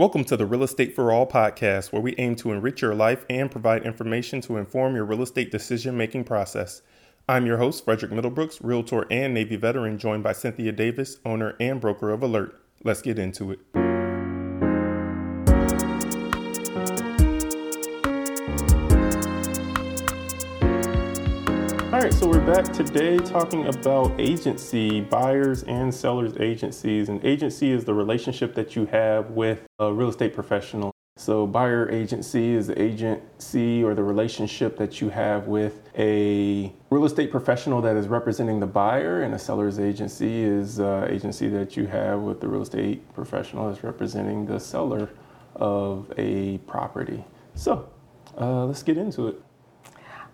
Welcome to the Real Estate for All podcast, where we aim to enrich your life and provide information to inform your real estate decision making process. I'm your host, Frederick Middlebrooks, Realtor and Navy veteran, joined by Cynthia Davis, owner and broker of Alert. Let's get into it. We're back today talking about agency, buyers and sellers agencies. And agency is the relationship that you have with a real estate professional. So, buyer agency is the agency or the relationship that you have with a real estate professional that is representing the buyer, and a seller's agency is uh, agency that you have with the real estate professional that's representing the seller of a property. So, uh, let's get into it.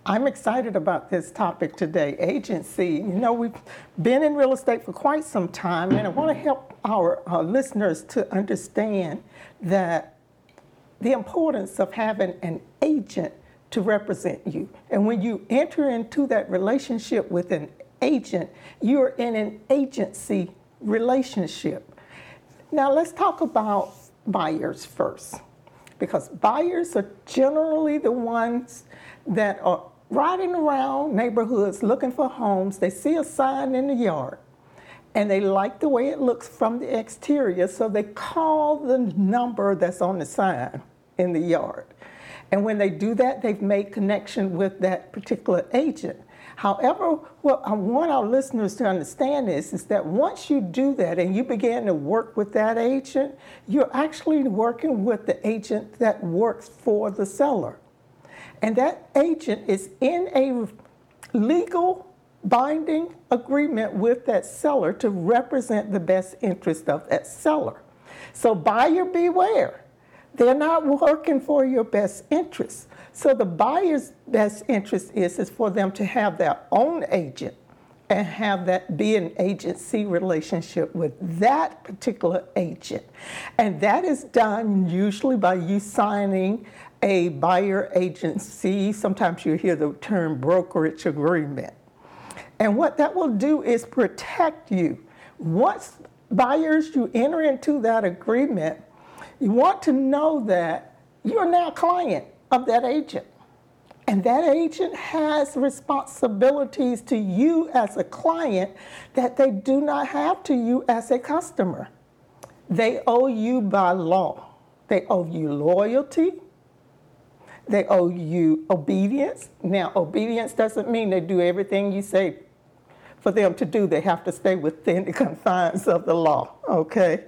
I'm excited about this topic today agency. You know, we've been in real estate for quite some time, and I want to help our, our listeners to understand that the importance of having an agent to represent you. And when you enter into that relationship with an agent, you're in an agency relationship. Now, let's talk about buyers first, because buyers are generally the ones that are riding around neighborhoods looking for homes. They see a sign in the yard and they like the way it looks from the exterior, so they call the number that's on the sign in the yard. And when they do that, they've made connection with that particular agent. However, what I want our listeners to understand is, is that once you do that and you begin to work with that agent, you're actually working with the agent that works for the seller. And that agent is in a legal binding agreement with that seller to represent the best interest of that seller. So, buyer beware. They're not working for your best interest. So, the buyer's best interest is, is for them to have their own agent and have that be an agency relationship with that particular agent. And that is done usually by you signing a buyer agency. Sometimes you hear the term brokerage agreement. And what that will do is protect you. Once buyers, you enter into that agreement, you want to know that you're now a client of that agent. And that agent has responsibilities to you as a client that they do not have to you as a customer. They owe you by law. They owe you loyalty. They owe you obedience. Now, obedience doesn't mean they do everything you say for them to do. They have to stay within the confines of the law, okay?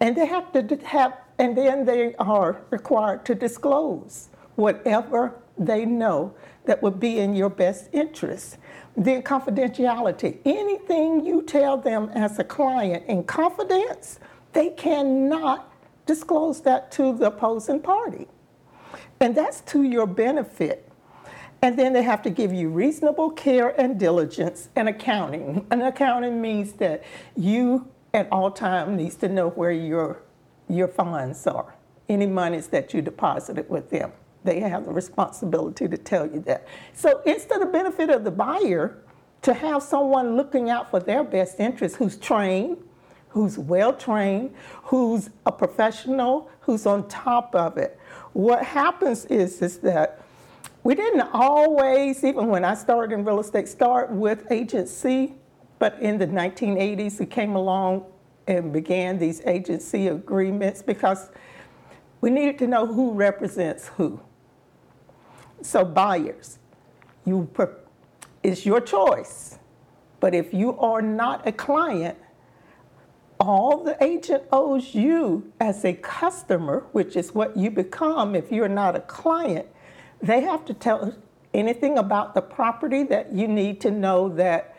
And they have to have, and then they are required to disclose whatever they know that would be in your best interest. Then confidentiality. Anything you tell them as a client in confidence, they cannot disclose that to the opposing party. And that's to your benefit. And then they have to give you reasonable care and diligence and accounting. And accounting means that you at all time needs to know where your your funds are, any monies that you deposited with them. They have the responsibility to tell you that. So it's to the benefit of the buyer to have someone looking out for their best interest who's trained, who's well trained, who's a professional, who's on top of it what happens is, is that we didn't always, even when I started in real estate, start with agency, but in the 1980s, we came along and began these agency agreements because we needed to know who represents who. So, buyers, you, it's your choice. But if you are not a client, all the agent owes you as a customer, which is what you become if you're not a client, they have to tell anything about the property that you need to know that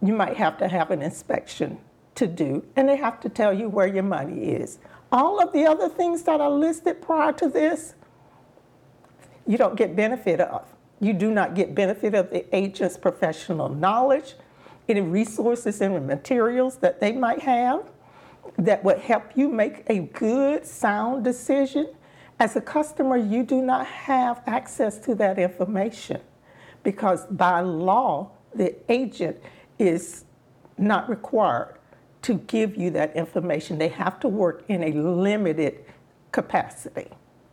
you might have to have an inspection to do, and they have to tell you where your money is. All of the other things that are listed prior to this, you don't get benefit of. You do not get benefit of the agent's professional knowledge, any resources and materials that they might have that would help you make a good, sound decision. As a customer, you do not have access to that information because by law, the agent is not required to give you that information. They have to work in a limited capacity.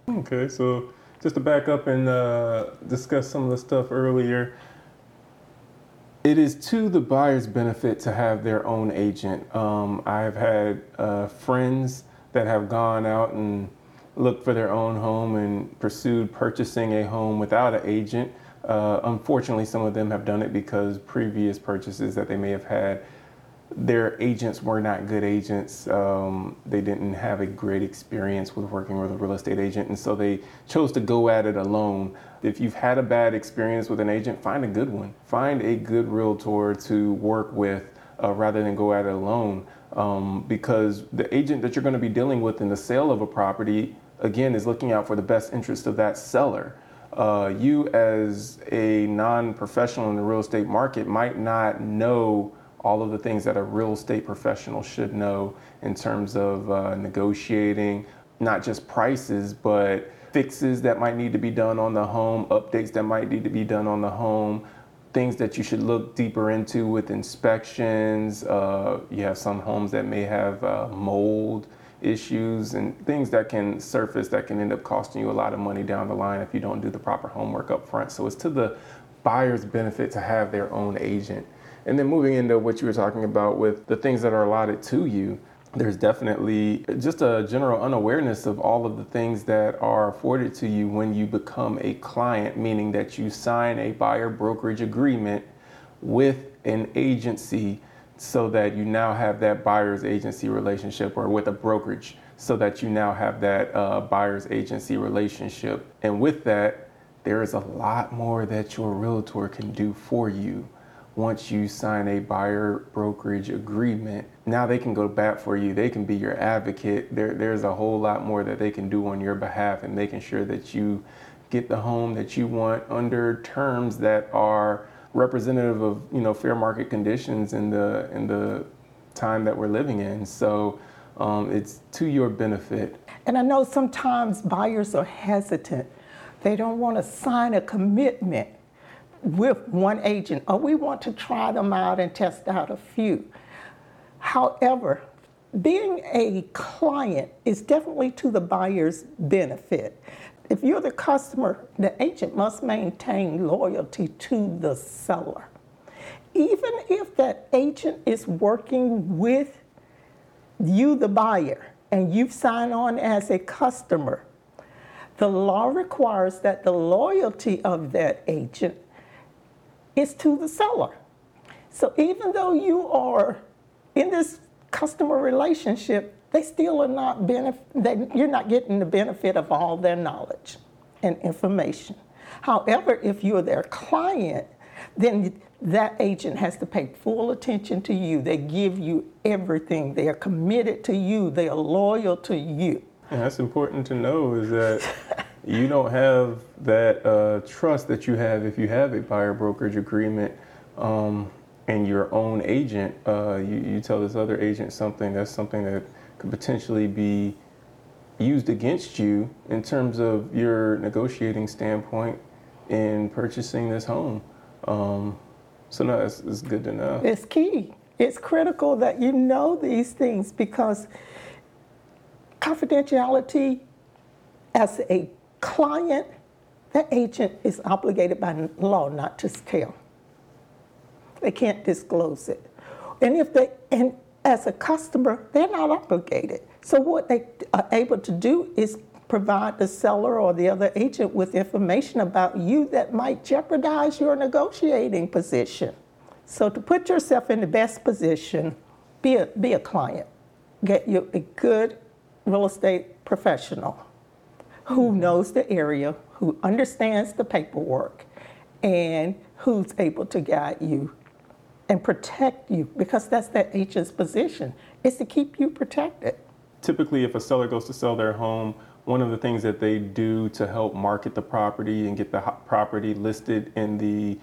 Okay, so just to back up and uh, discuss some of the stuff earlier, it is to the buyer's benefit to have their own agent. Um, I've had uh, friends that have gone out and looked for their own home and pursued purchasing a home without an agent. Uh, unfortunately, some of them have done it because previous purchases that they may have had their agents were not good agents. Um, they didn't have a great experience with working with a real estate agent, and so they chose to go at it alone. If you've had a bad experience with an agent, find a good one. Find a good realtor to work with uh, rather than go at it alone. Um, because the agent that you're going to be dealing with in the sale of a property, again, is looking out for the best interest of that seller. Uh, you, as a non professional in the real estate market, might not know all of the things that a real estate professional should know in terms of uh, negotiating, not just prices, but fixes that might need to be done on the home, updates that might need to be done on the home, things that you should look deeper into with inspections. Uh, you have some homes that may have uh, mold issues and things that can surface that can end up costing you a lot of money down the line if you don't do the proper homework up front. So it's to the buyer's benefit to have their own agent. And then moving into what you were talking about with the things that are allotted to you, there's definitely just a general unawareness of all of the things that are afforded to you when you become a client, meaning that you sign a buyer brokerage agreement with an agency so that you now have that buyer's agency relationship or with a brokerage so that you now have that uh, buyer's agency relationship. And with that, there is a lot more that your realtor can do for you once you sign a buyer brokerage agreement, now they can go back for you. They can be your advocate. There, there's a whole lot more that they can do on your behalf and making sure that you get the home that you want under terms that are representative of you know fair market conditions in the in the time that we're living in. So um, it's to your benefit. And I know sometimes buyers are hesitant. They don't want to sign a commitment with one agent, or we want to try them out and test out a few. However, being a client is definitely to the buyer's benefit. If you're the customer, the agent must maintain loyalty to the seller. Even if that agent is working with you, the buyer, and you've signed on as a customer, the law requires that the loyalty of that agent is to the seller. So even though you are in this customer relationship, they still are not benef- they, you're not getting the benefit of all their knowledge and information. However, if you're their client, then that agent has to pay full attention to you. They give you everything. They are committed to you. They are loyal to you. And that's important to know is that you don't have that uh, trust that you have if you have a buyer brokerage agreement um, and your own agent. Uh, you, you tell this other agent something that's something that could potentially be used against you in terms of your negotiating standpoint in purchasing this home. Um, so no, it's, it's good to know. It's key. It's critical that you know these things because confidentiality as a client, that agent is obligated by law not to tell. They can't disclose it. And if they, and as a customer, they're not obligated. So what they are able to do is provide the seller or the other agent with information about you that might jeopardize your negotiating position. So to put yourself in the best position, be a, be a client. Get you a good real estate professional who knows the area, who understands the paperwork, and who's able to guide you and protect you because that's that agent's position is to keep you protected. Typically, if a seller goes to sell their home, one of the things that they do to help market the property and get the property listed in the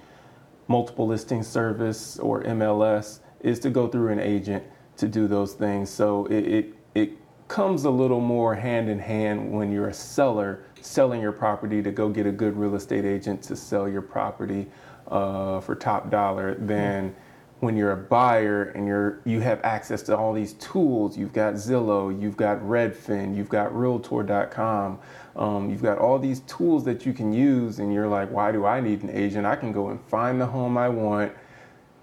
multiple listing service or MLS is to go through an agent to do those things. So it, it, it comes a little more hand in hand when you're a seller selling your property to go get a good real estate agent to sell your property uh, for top dollar than when you're a buyer and you're you have access to all these tools. You've got zillow you've got redfin you've got realtor.com um, you've got all these tools that you can use and you're like why do i need an agent? I can go and find the home i want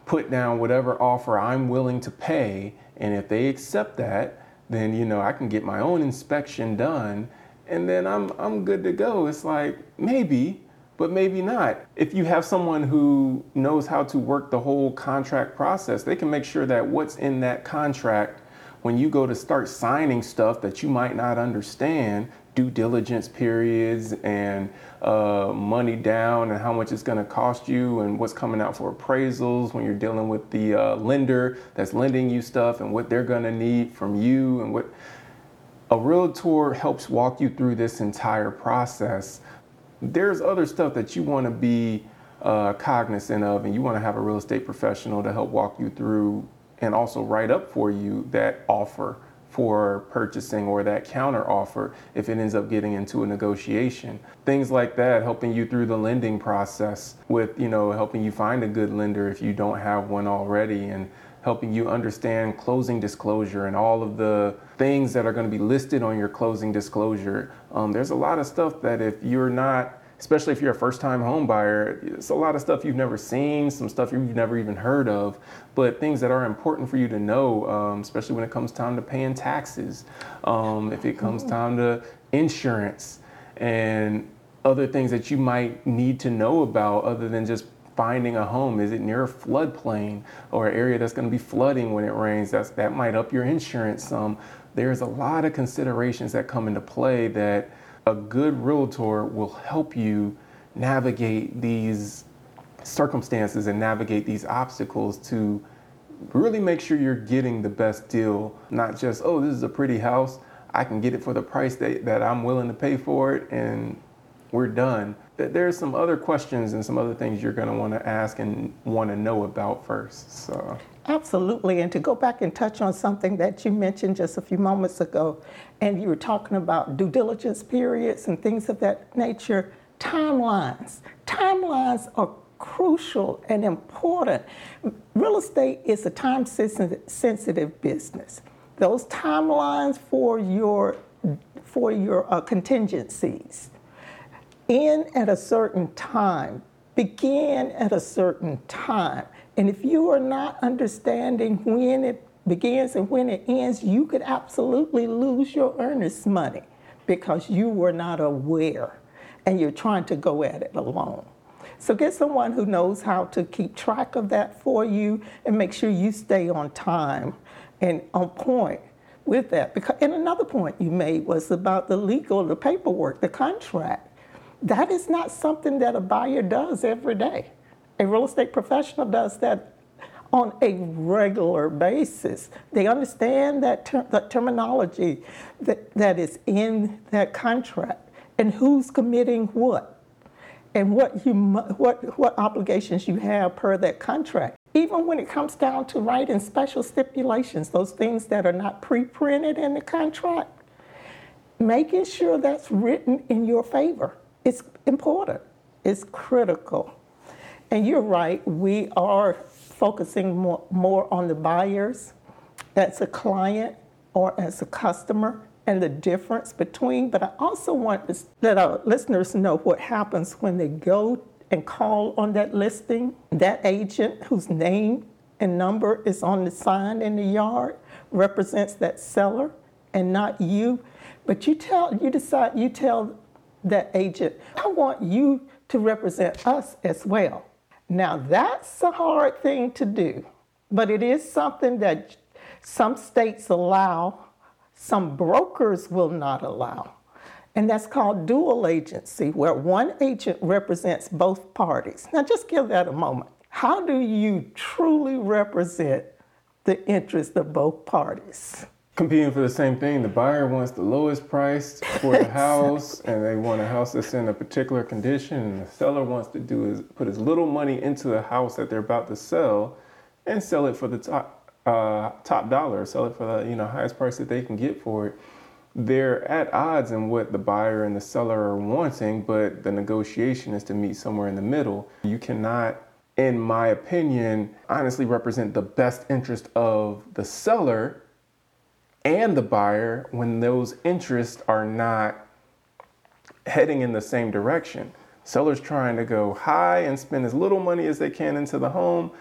put down whatever offer i'm willing to pay. And if they accept that then you know i can get my own inspection done and then i'm, I'm good to go it's like maybe but maybe not. If you have someone who knows how to work the whole contract process, they can make sure that what's in that contract, when you go to start signing stuff that you might not understand, due diligence periods and uh, money down and how much it's going to cost you and what's coming out for appraisals when you're dealing with the uh, lender that's lending you stuff and what they're going to need from you and what a realtor helps walk you through this entire process. There's other stuff that you want to be uh, cognizant of, and you want to have a real estate professional to help walk you through and also write up for you that offer for purchasing or that counter offer if it ends up getting into a negotiation. Things like that, helping you through the lending process with, you know, helping you find a good lender if you don't have one already and helping you understand closing disclosure and all of the things that are going to be listed on your closing disclosure. Um, there's a lot of stuff that if you're not, especially if you're a first time home buyer, it's a lot of stuff you've never seen, some stuff you've never even heard of, but things that are important for you to know, um, especially when it comes time to paying taxes, um, if it comes mm-hmm. time to insurance and other things that you might need to know about other than just finding a home? Is it near a floodplain or an area that's going to be flooding when it rains? That's, that might up your insurance some. There's a lot of considerations that come into play that a good realtor will help you navigate these circumstances and navigate these obstacles to really make sure you're getting the best deal. Not just, oh, this is a pretty house. I can get it for the price that, that I'm willing to pay for it and we're done there's some other questions and some other things you're going to want to ask and want to know about first. So. Absolutely. And to go back and touch on something that you mentioned just a few moments ago, and you were talking about due diligence periods and things of that nature, timelines. Timelines are crucial and important. Real estate is a time sensitive business. Those timelines for your for your uh, contingencies in at a certain time, begin at a certain time. And if you are not understanding when it begins and when it ends, you could absolutely lose your earnest money because you were not aware and you're trying to go at it alone. So get someone who knows how to keep track of that for you and make sure you stay on time and on point with that. Because, and another point you made was about the legal, the paperwork, the contract. That is not something that a buyer does every day. A real estate professional does that on a regular basis. They understand that, ter- that terminology that, that is in that contract and who's committing what and what, you, what, what obligations you have per that contract. Even when it comes down to writing special stipulations, those things that are not pre printed in the contract, making sure that's written in your favor is important, it's critical. And you're right, we are focusing more, more on the buyers as a client or as a customer and the difference between. But I also want to let our listeners know what happens when they go and call on that listing. That agent whose name and number is on the sign in the yard represents that seller and not you. But you tell you decide you tell that agent, I want you to represent us as well. Now, that's a hard thing to do, but it is something that some states allow, some brokers will not allow. And that's called dual agency, where one agent represents both parties. Now, just give that a moment. How do you truly represent the interest of both parties? Competing for the same thing. The buyer wants the lowest price for the house, and they want a house that's in a particular condition. And the seller wants to do is put as little money into the house that they're about to sell, and sell it for the top uh, top dollar, sell it for the you know highest price that they can get for it. They're at odds in what the buyer and the seller are wanting, but the negotiation is to meet somewhere in the middle. You cannot in my opinion, honestly represent the best interest of the seller and the buyer when those interests are not heading in the same direction. Seller's trying to go high and spend as little money as they can into the home.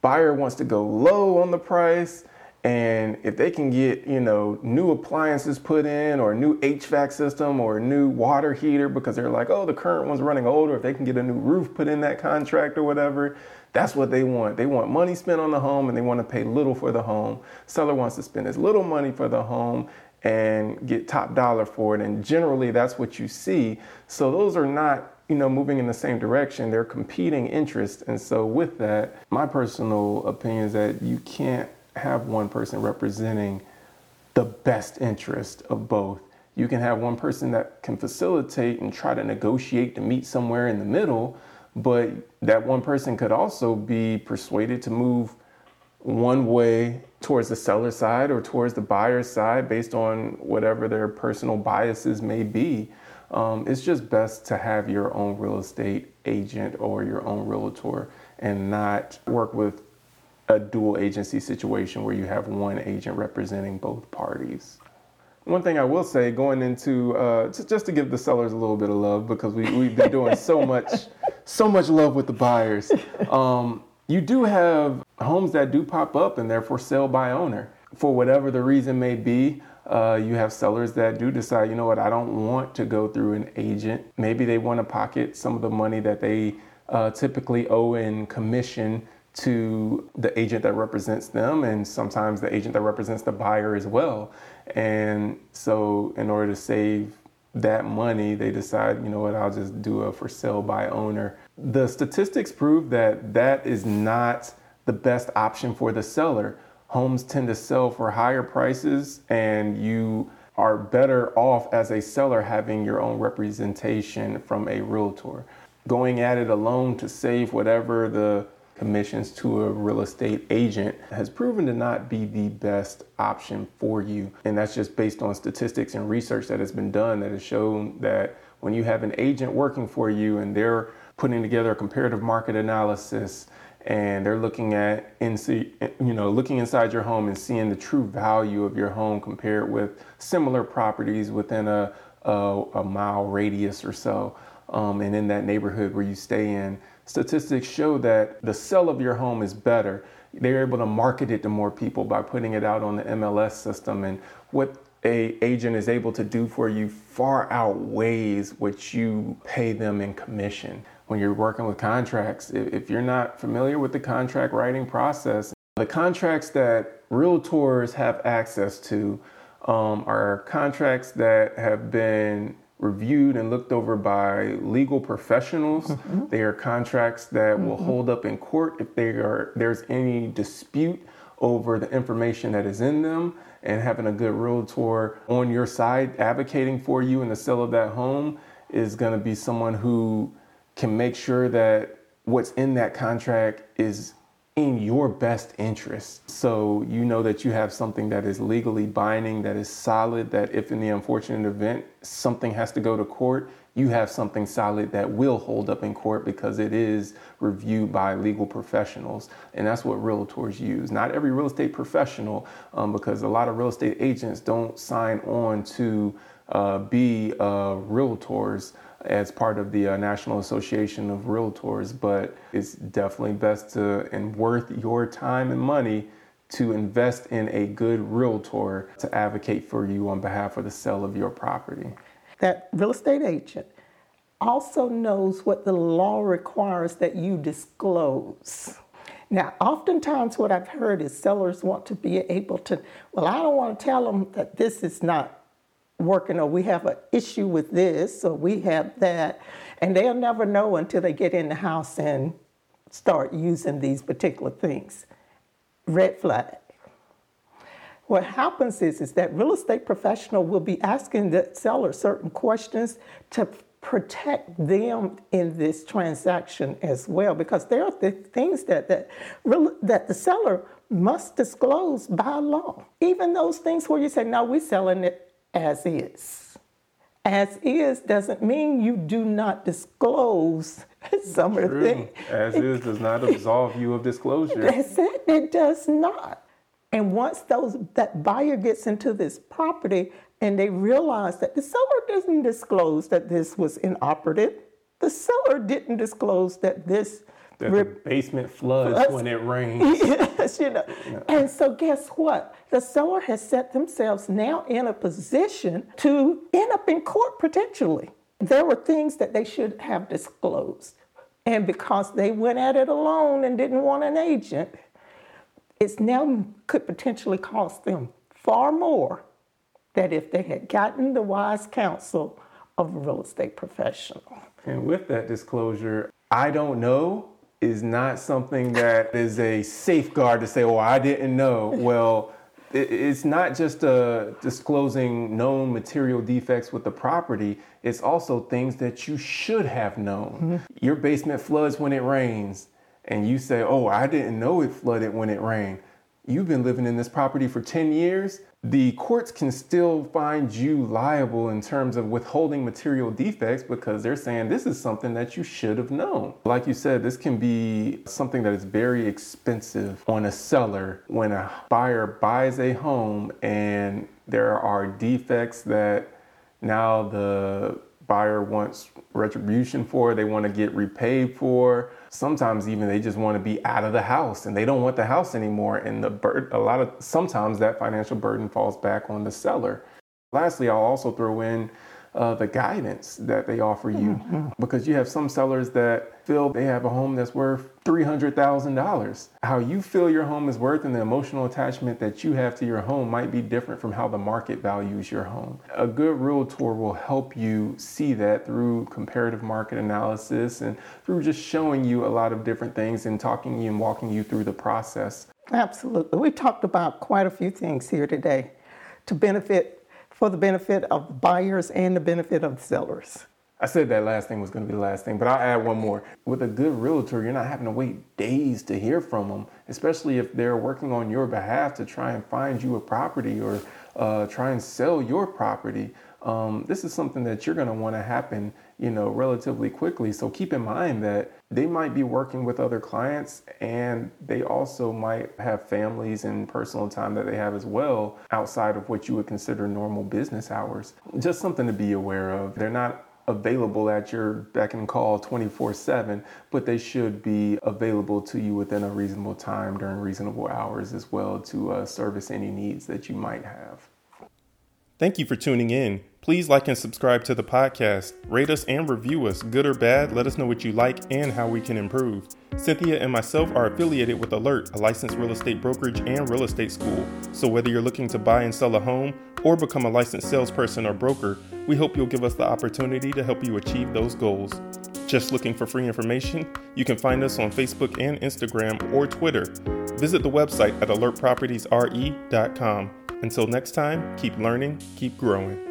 Buyer wants to go low on the price and if they can get, you know, new appliances put in or a new HVAC system or a new water heater because they're like, oh, the current one's running older, if they can get a new roof put in that contract or whatever, that's what they want. They want money spent on the home and they want to pay little for the home. Seller wants to spend as little money for the home and get top dollar for it. And generally that's what you see. So those are not you know, moving in the same direction. They're competing interests. And so, with that, my personal opinion is that you can't have one person representing the best interest of both. You can have one person that can facilitate and try to negotiate to meet somewhere in the middle, but that one person could also be persuaded to move one way towards the seller side or towards the buyer side based on whatever their personal biases may be. Um, it's just best to have your own real estate agent or your own realtor and not work with a dual agency situation where you have one agent representing both parties. One thing I will say, going into uh, just to give the sellers a little bit of love because we, we've been doing so much, so much love with the buyers. Um, you do have homes that do pop up and they're for sale by owner for whatever the reason may be. Uh, you have sellers that do decide, you know what, I don't want to go through an agent. Maybe they want to pocket some of the money that they uh, typically owe in commission to the agent that represents them and sometimes the agent that represents the buyer as well. And so, in order to save that money, they decide, you know what, I'll just do a for sale by owner. The statistics prove that that is not the best option for the seller. Homes tend to sell for higher prices, and you are better off as a seller having your own representation from a realtor. Going at it alone to save whatever the commissions to a real estate agent has proven to not be the best option for you. And that's just based on statistics and research that has been done that has shown that when you have an agent working for you and they're putting together a comparative market analysis and they're looking at you know looking inside your home and seeing the true value of your home compared with similar properties within a, a, a mile radius or so um, and in that neighborhood where you stay in statistics show that the sell of your home is better. They're able to market it to more people by putting it out on the MLS system. And what a agent is able to do for you far outweighs what you pay them in commission. When you're working with contracts, if you're not familiar with the contract writing process, the contracts that realtors have access to um, are contracts that have been reviewed and looked over by legal professionals. Mm-hmm. They are contracts that mm-hmm. will hold up in court if they are there's any dispute over the information that is in them and having a good realtor on your side advocating for you in the sale of that home is going to be someone who can make sure that what's in that contract is in your best interest. So you know that you have something that is legally binding, that is solid, that if in the unfortunate event something has to go to court, you have something solid that will hold up in court because it is reviewed by legal professionals. And that's what realtors use. Not every real estate professional, um, because a lot of real estate agents don't sign on to uh, be uh, realtors as part of the uh, National Association of Realtors, but it's definitely best to and worth your time and money to invest in a good realtor to advocate for you on behalf of the sale of your property. That real estate agent also knows what the law requires that you disclose. Now, oftentimes what I've heard is sellers want to be able to, well, I don't want to tell them that this is not working or we have an issue with this or we have that. And they'll never know until they get in the house and start using these particular things. Red flag. What happens is, is that real estate professional will be asking the seller certain questions to protect them in this transaction as well, because there are the things that that, that the seller must disclose by law. Even those things where you say, "No, we're selling it as is. As is doesn't mean you do not disclose some of the things. As is does not absolve you of disclosure. That's it. It does not. And once those that buyer gets into this property and they realize that the seller doesn't disclose that this was inoperative, the seller didn't disclose that this That the basement floods when it rains. yes, you know. And so guess what? The seller has set themselves now in a position to end up in court potentially. There were things that they should have disclosed. And because they went at it alone and didn't want an agent, it's now could potentially cost them far more than if they had gotten the wise counsel of a real estate professional. And with that disclosure, I don't know is not something that is a safeguard to say, oh, I didn't know. Well, it's not just uh, disclosing known material defects with the property, it's also things that you should have known. Your basement floods when it rains, and you say, oh, I didn't know it flooded when it rained. You've been living in this property for 10 years. The courts can still find you liable in terms of withholding material defects because they're saying this is something that you should have known. Like you said, this can be something that is very expensive on a seller when a buyer buys a home and there are defects that now the buyer wants retribution for, they want to get repaid for. Sometimes even they just want to be out of the house and they don't want the house anymore. And the bur- a lot of sometimes that financial burden falls back on the seller. Lastly, I'll also throw in uh, the guidance that they offer you because you have some sellers that feel they have a home that's worth $300,000. How you feel your home is worth and the emotional attachment that you have to your home might be different from how the market values your home. A good realtor will help you see that through comparative market analysis and through just showing you a lot of different things and talking to you and walking you through the process. Absolutely. We talked about quite a few things here today to benefit, for the benefit of buyers and the benefit of sellers. I said that last thing was going to be the last thing, but I'll add one more. With a good realtor, you're not having to wait days to hear from them, especially if they're working on your behalf to try and find you a property or uh, try and sell your property. Um, this is something that you're going to want to happen, you know, relatively quickly. So keep in mind that they might be working with other clients and they also might have families and personal time that they have as well outside of what you would consider normal business hours. Just something to be aware of. They're not available at your beck and call 24 7, but they should be available to you within a reasonable time during reasonable hours as well to uh, service any needs that you might have. Thank you for tuning in. Please like and subscribe to the podcast. Rate us and review us, good or bad. Let us know what you like and how we can improve. Cynthia and myself are affiliated with Alert, a licensed real estate brokerage and real estate school. So whether you're looking to buy and sell a home or become a licensed salesperson or broker, we hope you'll give us the opportunity to help you achieve those goals. Just looking for free information? You can find us on Facebook and Instagram or Twitter. Visit the website at alertpropertiesre.com. Until next time, keep learning, keep growing.